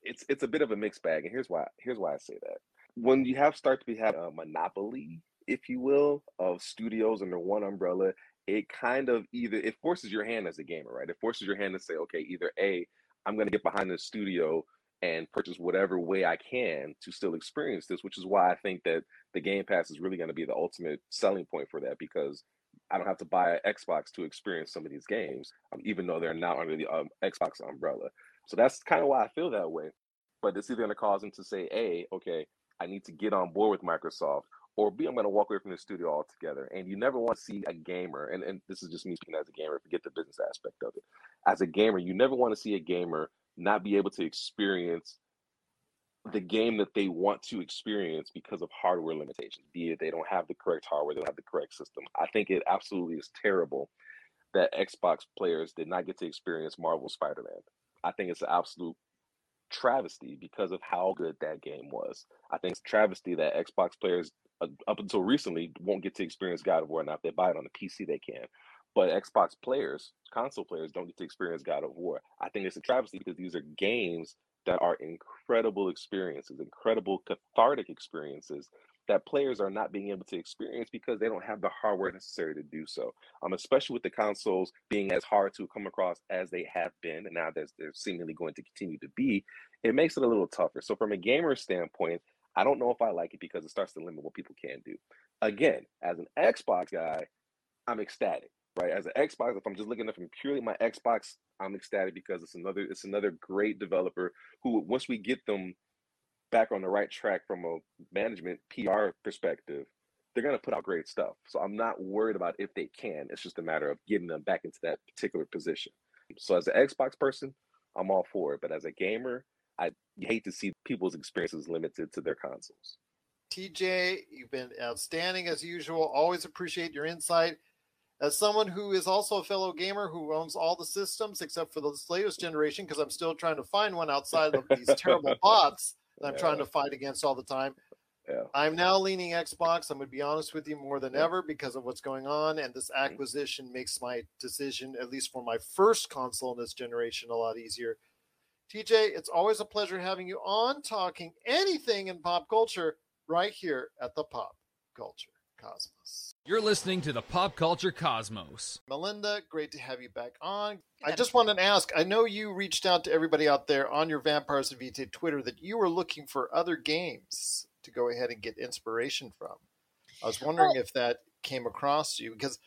it's it's a bit of a mixed bag, and here's why. Here's why I say that. When you have start to be have a monopoly, if you will, of studios under one umbrella, it kind of either it forces your hand as a gamer, right? It forces your hand to say, okay, either a I'm going to get behind the studio and purchase whatever way I can to still experience this, which is why I think that the Game Pass is really going to be the ultimate selling point for that because I don't have to buy an Xbox to experience some of these games, um, even though they're not under the um, Xbox umbrella. So that's kind of why I feel that way. But it's either going to cause them to say, A, okay, I need to get on board with Microsoft, or B, I'm going to walk away from the studio altogether. And you never want to see a gamer, and, and this is just me speaking as a gamer, forget the business aspect of it. As a gamer, you never want to see a gamer not be able to experience the game that they want to experience because of hardware limitations, be it they don't have the correct hardware, they don't have the correct system. I think it absolutely is terrible that Xbox players did not get to experience Marvel Spider Man. I think it's an absolute travesty because of how good that game was. I think it's travesty that Xbox players uh, up until recently won't get to experience God of War. Now, if they buy it on the PC, they can. But Xbox players, console players, don't get to experience God of War. I think it's a travesty because these are games that are incredible experiences, incredible cathartic experiences that players are not being able to experience because they don't have the hardware necessary to do so. Um, especially with the consoles being as hard to come across as they have been, and now they're, they're seemingly going to continue to be, it makes it a little tougher. So, from a gamer standpoint, I don't know if I like it because it starts to limit what people can do. Again, as an Xbox guy, I'm ecstatic right? As an Xbox, if I'm just looking at from purely my Xbox, I'm ecstatic because it's another it's another great developer who once we get them back on the right track from a management PR perspective, they're gonna put out great stuff. So I'm not worried about if they can. It's just a matter of getting them back into that particular position. So as an Xbox person, I'm all for it. But as a gamer, I hate to see people's experiences limited to their consoles. TJ, you've been outstanding as usual. Always appreciate your insight. As someone who is also a fellow gamer who owns all the systems except for the latest generation, because I'm still trying to find one outside of these terrible bots that I'm yeah. trying to fight against all the time. Yeah. I'm now leaning Xbox. I'm going to be honest with you more than yeah. ever because of what's going on. And this mm-hmm. acquisition makes my decision, at least for my first console in this generation, a lot easier. TJ, it's always a pleasure having you on talking anything in pop culture right here at the Pop Culture Cosmos. You're listening to the Pop Culture Cosmos. Melinda, great to have you back on. I just wanted to ask I know you reached out to everybody out there on your Vampires of Vitae Twitter that you were looking for other games to go ahead and get inspiration from. I was wondering if that came across to you because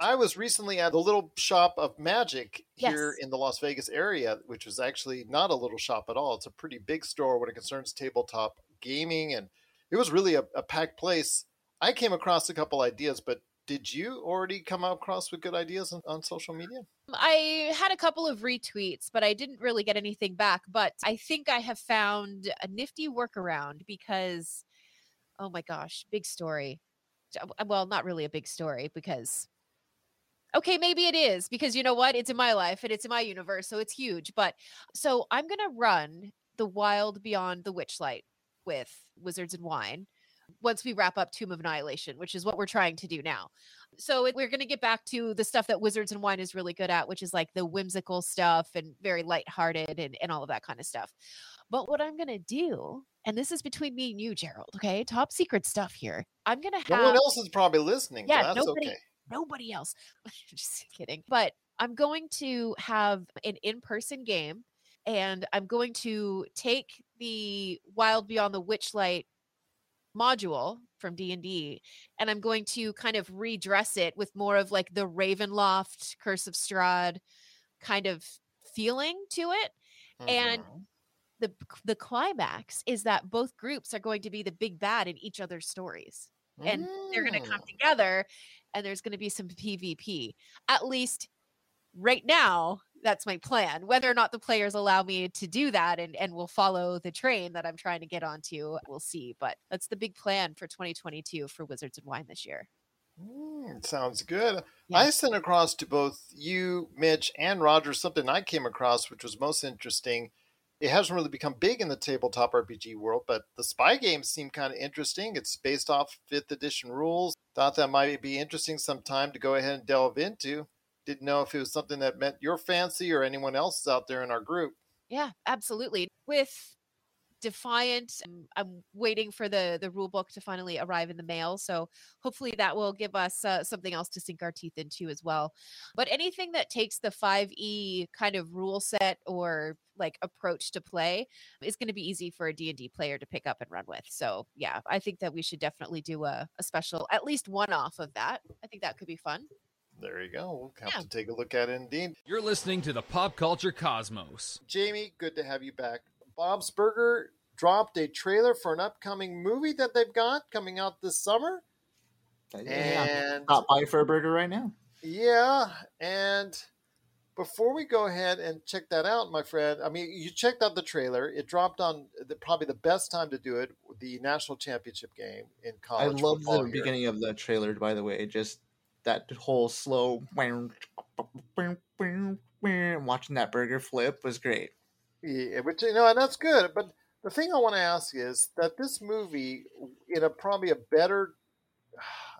I was recently at the little shop of magic here Yes. in the Las Vegas area, which was actually not a little shop at all. It's a pretty big store when it concerns tabletop gaming, and it was really a, a packed place. I came across a couple ideas, but did you already come across with good ideas on, on social media? Um, I had a couple of retweets, but I didn't really get anything back. But I think I have found a nifty workaround because, oh my gosh, big story. Well, not really a big story because, okay, maybe it is because you know what? It's in my life and it's in my universe, so it's huge. But so I'm going to run the Wild Beyond the Witchlight with Wizards and Wine once we wrap up Tomb of Annihilation, which is what we're trying to do now. So we're going to get back to the stuff that Wizards and Wine is really good at, which is like the whimsical stuff and very lighthearted and, and all of that kind of stuff. But what I'm going to do, and this is between me and you, Gerald, okay? Top secret stuff here. I'm going to have. No one else is probably listening. so Yeah, that's nobody, okay. nobody else. Just kidding. But I'm going to have an in person game and I'm going to take the Wild Beyond the Witchlight module from D&D and I'm going to kind of redress it with more of like the Ravenloft Curse of Strahd kind of feeling to it and Mm-hmm. the the climax is that both groups are going to be the big bad in each other's stories and they're going to come Mm. together and there's going to be some PvP at least right now that's my plan whether or not the players allow me to do that and and will follow the train that i'm trying to get onto we'll see but that's the big plan for 2022 for wizards and wine this year Mm, sounds good. I sent across to both you, Mitch, and Roger something I came across, which was most interesting. It hasn't really become big in the tabletop RPG world, but the spy games seem kind of interesting. It's based off fifth edition rules. Thought that might be interesting sometime to go ahead and delve into. Didn't know if it was something that met your fancy or anyone else's out there in our group. Yeah, absolutely. With Defiant. I'm, I'm waiting for the the rule book to finally arrive in the mail, so hopefully that will give us uh, something else to sink our teeth into as well. But anything that takes the 5e kind of rule set or like approach to play is going to be easy for a D&D player to pick up and run with. So, yeah, I think that we should definitely do a, a special at least one off of that. I think that could be fun. There you go. We'll have to take a look at it indeed. You're listening to the Pop Culture Cosmos. Jamie, good to have you back. Bob's Burger dropped a trailer for an upcoming movie that they've got coming out this summer. And Stop by for a burger right now. yeah, and before we go ahead and check that out, my friend, I mean, you checked out the trailer. It dropped on the, probably the best time to do it, the national championship game in college. I love the here. beginning of the trailer, by the way. Just that whole slow watching that burger flip was great. Yeah, which you know, and that's good. But the thing I want to ask is that this movie, in a probably a better,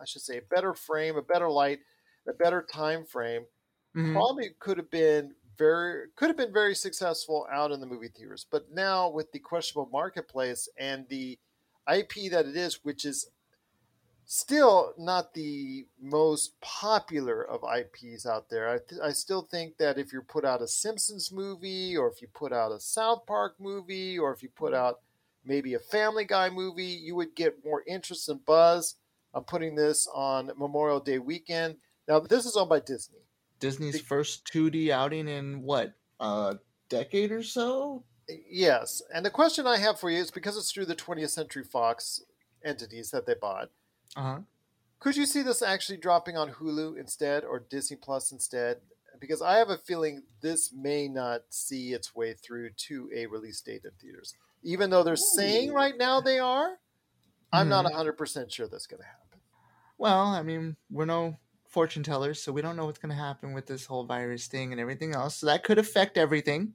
I should say, a better frame, a better light, a better time frame, Mhm. probably could have been very could have been very successful out in the movie theaters. But now with the questionable marketplace and the IP that it is, which is still not the most popular of IPs out there. I, th- I still think that if you put out a Simpsons movie, or if you put out a South Park movie, or if you put mm-hmm. out maybe a Family Guy movie, you would get more interest and buzz. I'm putting this on Memorial Day weekend. Now, this is owned by Disney. Disney's first 2D outing in what a decade or so. Yes, and the question I have for you is because it's through the 20th Century Fox entities that they bought. Uh huh. Could you see this actually dropping on Hulu instead or Disney Plus instead? Because I have a feeling this may not see its way through to a release date in theaters. Even though they're saying right now they are, I'm not Mhm. 100% sure that's going to happen. Well, I mean, we're no fortune tellers, so we don't know what's going to happen with this whole virus thing and everything else. So that could affect everything.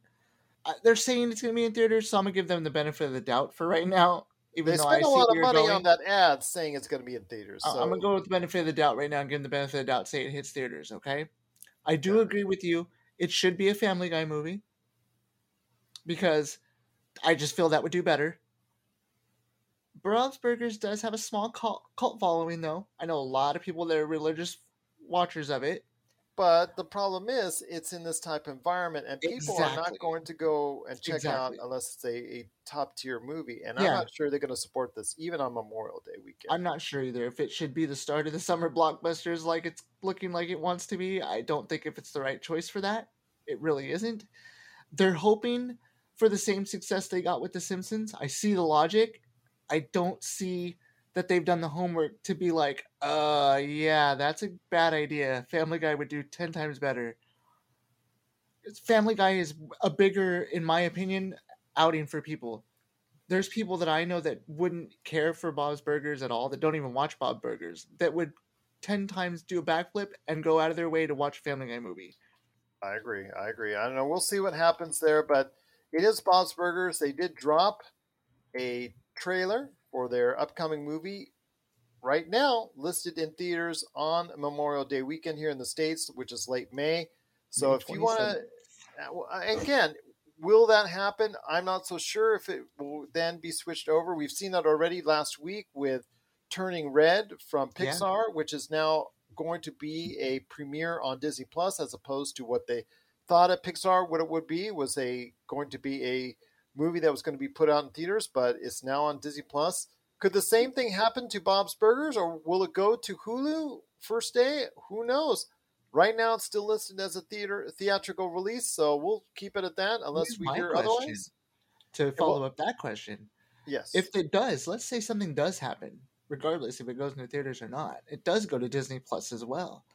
Uh, they're saying it's going to be in theaters, so I'm going to give them the benefit of the doubt for right now. Even They I spent a lot of money going. on that ad saying it's going to be in theaters. So I'm gonna go with the benefit of the doubt right now and give them the benefit of the doubt. Say it hits theaters. Okay, I do agree with you. It should be a Family Guy movie because I just feel that would do better. Bob's Burgers does have a small cult, cult following, though. I know a lot of people that are religious watchers of it. But the problem is, it's in this type of environment, and people are not going to go and check Exactly. out unless it's a, a top tier movie. And I'm not sure they're going to support this even on Memorial Day weekend. I'm not sure either if it should be the start of the summer blockbusters like it's looking like it wants to be. I don't think if it's the right choice for that. It really isn't. They're hoping for the same success they got with The Simpsons. I see the logic. I don't see that they've done the homework to be like, uh, yeah, that's a bad idea. Family Guy would do 10 times better. Family Guy is a bigger, in my opinion, outing for people there's people that I know that wouldn't care for Bob's Burgers at all, that don't even watch Bob Burgers, that would 10 times do a backflip and go out of their way to watch Family Guy movie. I agree. I agree. I don't know. We'll see what happens there, but it is Bob's Burgers. They did drop a trailer for their upcoming movie right now, listed in theaters on Memorial Day weekend here in the States, which is late May. So May if you want to, uh, again, will that happen? I'm not so sure if it will then be switched over. We've seen that already last week with Turning Red from Yeah. Pixar, which is now going to be a premiere on Disney Plus as opposed to what they thought at Pixar what it would be was a going to be a movie that was going to be put out in theaters, but it's now on Disney Plus. Could the same thing happen to Bob's Burgers, or will it go to Hulu first day? Who knows? Right now, it's still listed as a theater theatrical release, so we'll keep it at that unless Here's we hear otherwise. To follow up that question, Yes. if it does, let's say something does happen, regardless if it goes into theaters or not, it does go to Disney Plus as well.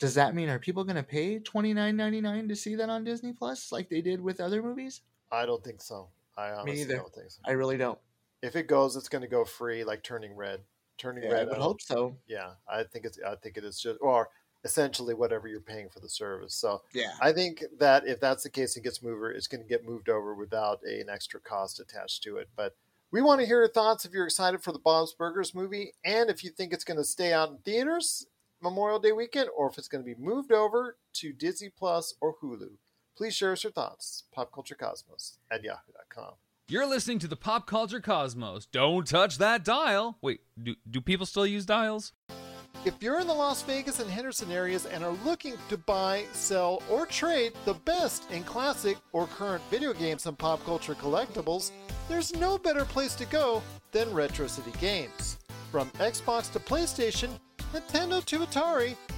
Does that mean are people going to pay twenty nine ninety nine to see that on Disney Plus like they did with other movies? I don't think so. I honestly don't think so. I really don't. If it goes, it's going to go free, like Turning Red. Turning Yeah, I would hope so. Yeah, I think it's. I think it is just, or essentially whatever you're paying for the service. So Yeah. I think that if that's the case, it gets moved. It's going to get moved over without a, an extra cost attached to it. But we want to hear your thoughts if you're excited for the Bob's Burgers movie, and if you think it's going to stay out in theaters Memorial Day weekend, or if it's going to be moved over to Disney Plus or Hulu. Please share us your thoughts. Popculturecosmos at yahoo.com. You're listening to the Pop Culture Cosmos. Don't touch that dial. Wait, do, do people still use dials? If you're in the Las Vegas and Henderson areas and are looking to buy, sell, or trade the best in classic or current video games and pop culture collectibles, there's no better place to go than Retro City Games. From Xbox to PlayStation, Nintendo to Atari,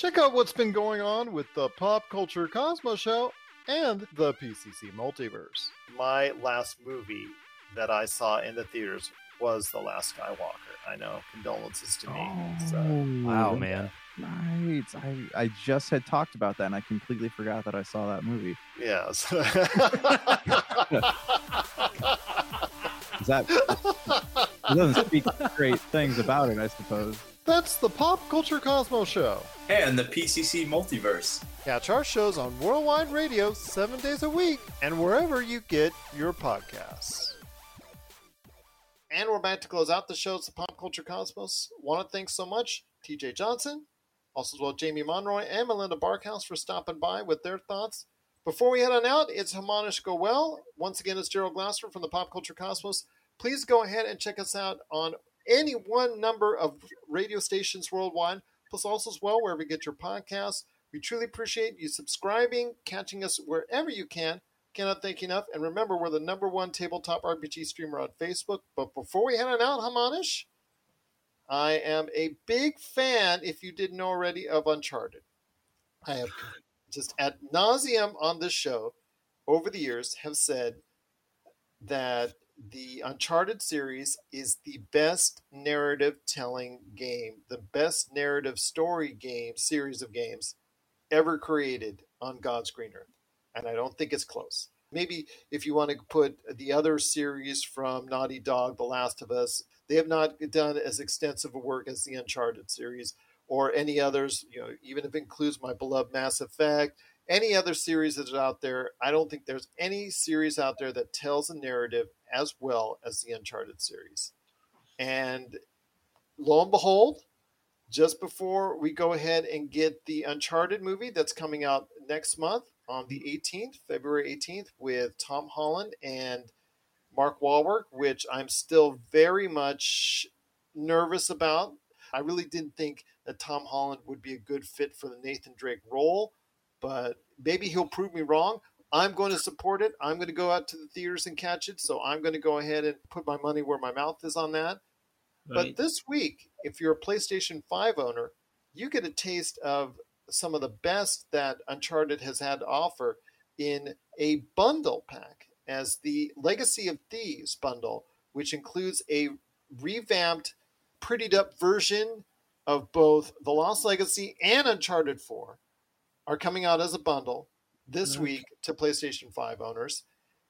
Check out what's been going on with the Pop Culture Cosmos Show and the PCC Multiverse. My last movie that I saw in the theaters was The Last Skywalker. I know, condolences to me. So, oh. wow, man. Right. I, I just had talked about that and I completely forgot that I saw that movie. yes. Is that it doesn't speak great things about it, I suppose. That's the Pop Culture Cosmos Show. And the PCC Multiverse. Catch our shows on Worldwide Radio seven days a week and wherever you get your podcasts. And we're back to close out the show. It's the Pop Culture Cosmos. Want to thank so much TJ Johnson, also as well Jamie Monroy and Melinda Barkhouse for stopping by with their thoughts. Before we head on out, it's Hamanish Goel. Once again, it's Gerald Glasser from the Pop Culture Cosmos. Please go ahead and check us out on any one number of radio stations worldwide, plus also as well wherever you get your podcasts. We truly appreciate you subscribing, catching us wherever you can. Cannot thank you enough. And remember, we're the number one tabletop RPG streamer on Facebook. But before we head on out, Hamanish, I am a big fan, if you didn't know already, of Uncharted. I have just ad nauseum on this show over the years have said that the Uncharted series is the best narrative telling game, the best narrative story game series of games ever created on God's green earth. And I don't think it's close. Maybe if you want to put the other series from Naughty Dog, The Last of Us, they have not done as extensive a work as the Uncharted series or any others, you know, even if it includes my beloved Mass Effect, any other series that's out there, I don't think there's any series out there that tells a narrative as well as the Uncharted series. And lo and behold, just before we go ahead and get the Uncharted movie that's coming out next month on the 18th, February 18th, with Tom Holland and Mark Wahlberg, which I'm still very much nervous about. I really didn't think that Tom Holland would be a good fit for the Nathan Drake role, but maybe he'll prove me wrong. I'm going to support it. I'm going to go out to the theaters and catch it. So I'm going to go ahead and put my money where my mouth is on that. But this week, if you're a PlayStation 5 owner, you get a taste of some of the best that Uncharted has had to offer in a bundle pack as the Legacy of Thieves bundle, which includes a revamped, prettied up version of both The Lost Legacy and Uncharted 4 are coming out as a bundle this Nice. week to PlayStation 5 owners.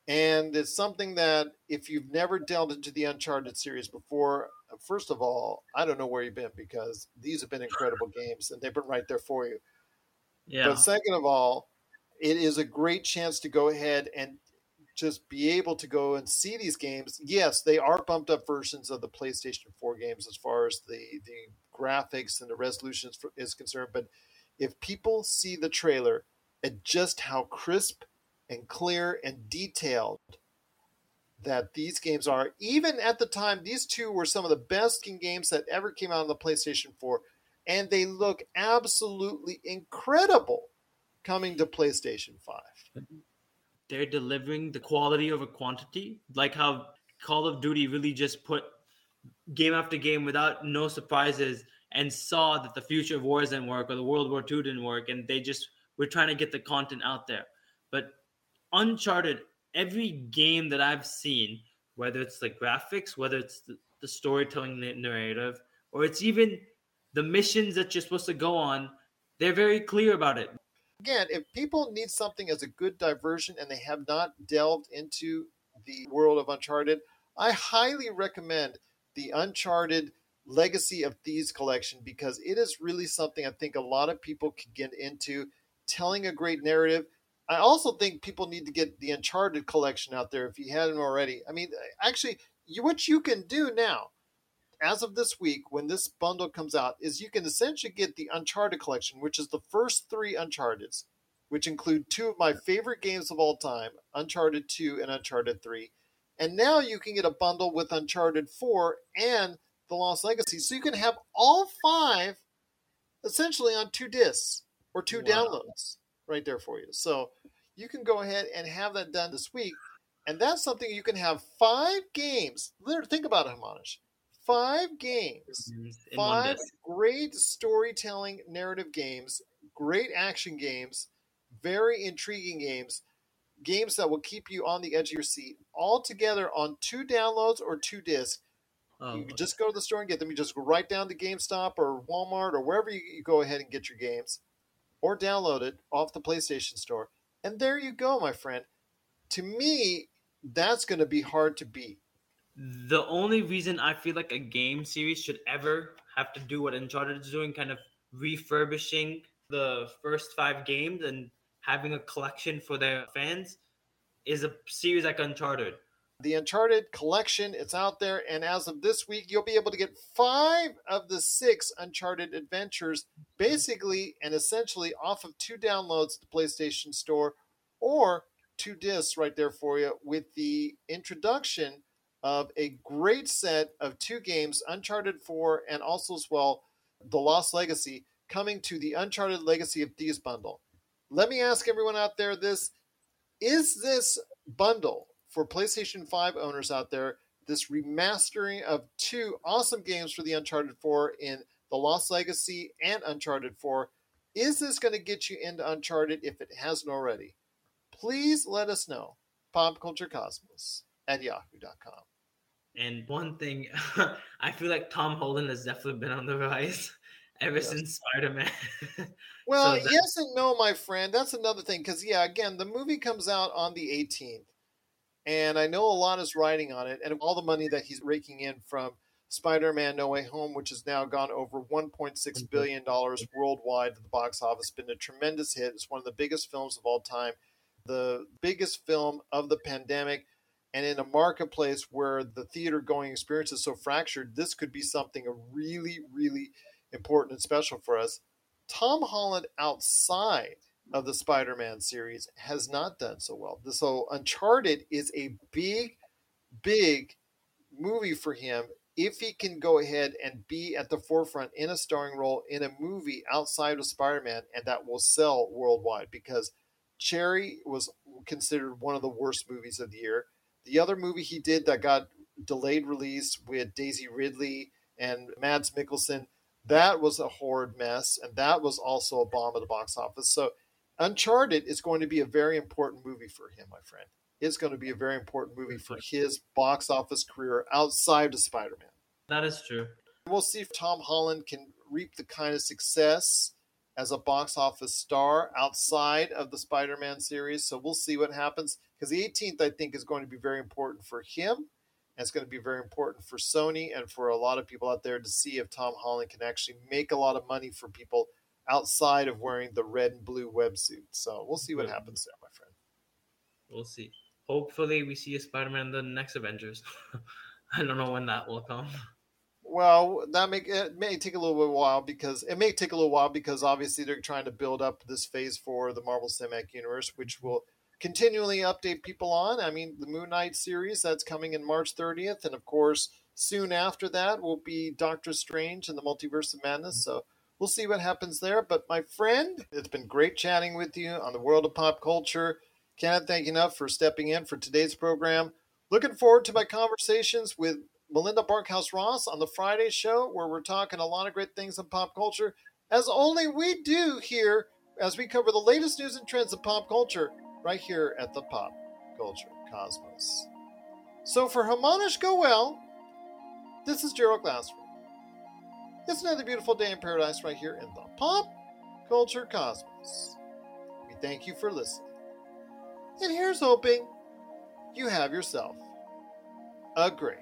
And it's something that if you've never delved into the Uncharted series before, uh, first of all, I don't know where you've been because these have been incredible games and they've been right there for you. Yeah. But second of all, it is a great chance to go ahead and just be able to go and see these games. Yes, they are bumped up versions of the PlayStation 4 games as far as the, the graphics and the resolution is- is concerned. But if people see the trailer and just how crisp and clear and detailed that these games are, even at the time, these two were some of the best games that ever came out on the PlayStation 4, and they look absolutely incredible coming to PlayStation 5. they're delivering the quality over quantity, like how Call of Duty really just put game after game without no surprises and saw that the future of wars didn't work or the World War II didn't work, and they just were trying to get the content out there. But Uncharted, every game that I've seen, whether it's the graphics, whether it's the, the storytelling na- narrative, or it's even the missions that you're supposed to go on, they're very clear about it. Again, if people need something as a good diversion and they have not delved into the world of Uncharted, I highly recommend the Uncharted Legacy of Thieves collection because it is really something I think a lot of people can get into, telling a great narrative. I also think people need to get the Uncharted collection out there if you hadn't already. I mean, actually, you, what you can do now, as of this week, when this bundle comes out, is you can essentially get the Uncharted collection, which is the first three Uncharted's, which include two of my favorite games of all time Uncharted 2 and Uncharted 3. And now you can get a bundle with Uncharted 4 and The Lost Legacy. So you can have all five essentially on two discs or two Wow. downloads right there for you. So you can go ahead and have that done this week. And that's something you can have five games. Literally, think about it, Hamanish. Five games, five great storytelling narrative games, great action games, very intriguing games, games that will keep you on the edge of your seat, all together on two downloads or two discs. Oh, you can just go to the store and get them. You just go right down to GameStop or Walmart or wherever you, you go ahead and get your games, or download it off the PlayStation Store. And there you go, my friend. To me, that's going to be hard to beat. The only reason I feel like a game series should ever have to do what Uncharted is doing, kind of refurbishing the first five games and having a collection for their fans, is a series like Uncharted. The Uncharted collection, it's out there, and as of this week, you'll be able to get five of the six Uncharted adventures, basically and essentially off of two downloads at the PlayStation Store, or two discs right there for you, with the introduction of a great set of two games, Uncharted 4 and also as well The Lost Legacy, coming to the Uncharted Legacy of Thieves bundle. Let me ask everyone out there this is this bundle for PlayStation 5 owners out there, this remastering of two awesome games for the Uncharted 4 in The Lost Legacy and Uncharted 4, is this going to get you into Uncharted if it hasn't already? Please let us know. PopCultureCosmos at yahoo.com. And one thing, I feel like Tom Holland has definitely been on the rise ever since Spider Man. Well, So that- yes and no, my friend. That's another thing. Because, yeah, again, the movie comes out on the 18th. And I know a lot is riding on it. And all the money that he's raking in from Spider Man No Way Home, which has now gone over $1.6 mm-hmm. billion worldwide at the box office, been a tremendous hit. It's one of the biggest films of all time, the biggest film of the pandemic. And in a marketplace where the theater going experience is so fractured, this could be something really, really important and special for us. Tom Holland outside of the Spider Man series has not done so well. So, Uncharted is a big, big movie for him if he can go ahead and be at the forefront in a starring role in a movie outside of Spider Man and that will sell worldwide because Cherry was considered one of the worst movies of the year. The other movie he did that got delayed release with Daisy Ridley and Mads Mikkelsen, that was a horrid mess, and that was also a bomb at the box office. So, Uncharted is going to be a very important movie for him, my friend. It's going to be a very important movie for his box office career outside of Spider Man. that is true. We'll see if Tom Holland can reap the kind of success as a box office star outside of the Spider Man series. So we'll see what happens. Because the 18th, I think, is going to be very important for him. And it's going to be very important for Sony and for a lot of people out there to see if Tom Holland can actually make a lot of money for people outside of wearing the red and blue websuit. So we'll see what mm-hmm. happens there, my friend. We'll see. Hopefully, we see a Spider Man in the next Avengers. I don't know when that will come. Well, that may it may take a little while because it may take a little while because obviously they're trying to build up this phase for the Marvel Cinematic Universe, which will continually update people on. I mean, the Moon Knight series that's coming in March 30th, and of course, soon after that will be Doctor Strange and the Multiverse of Madness. So we'll see what happens there. But my friend, it's been great chatting with you on the world of pop culture. Cannot thank you enough for stepping in for today's program. Looking forward to my conversations with Melinda Barkhouse Ross on the Friday show, where we're talking a lot of great things in pop culture, as only we do here as we cover the latest news and trends of pop culture right here at the Pop Culture Cosmos. So for Hamanish Goel, this is Gerald Glassford. It's another beautiful day in paradise right here in the Pop Culture Cosmos. We thank you for listening. And here's hoping you have yourself Agree.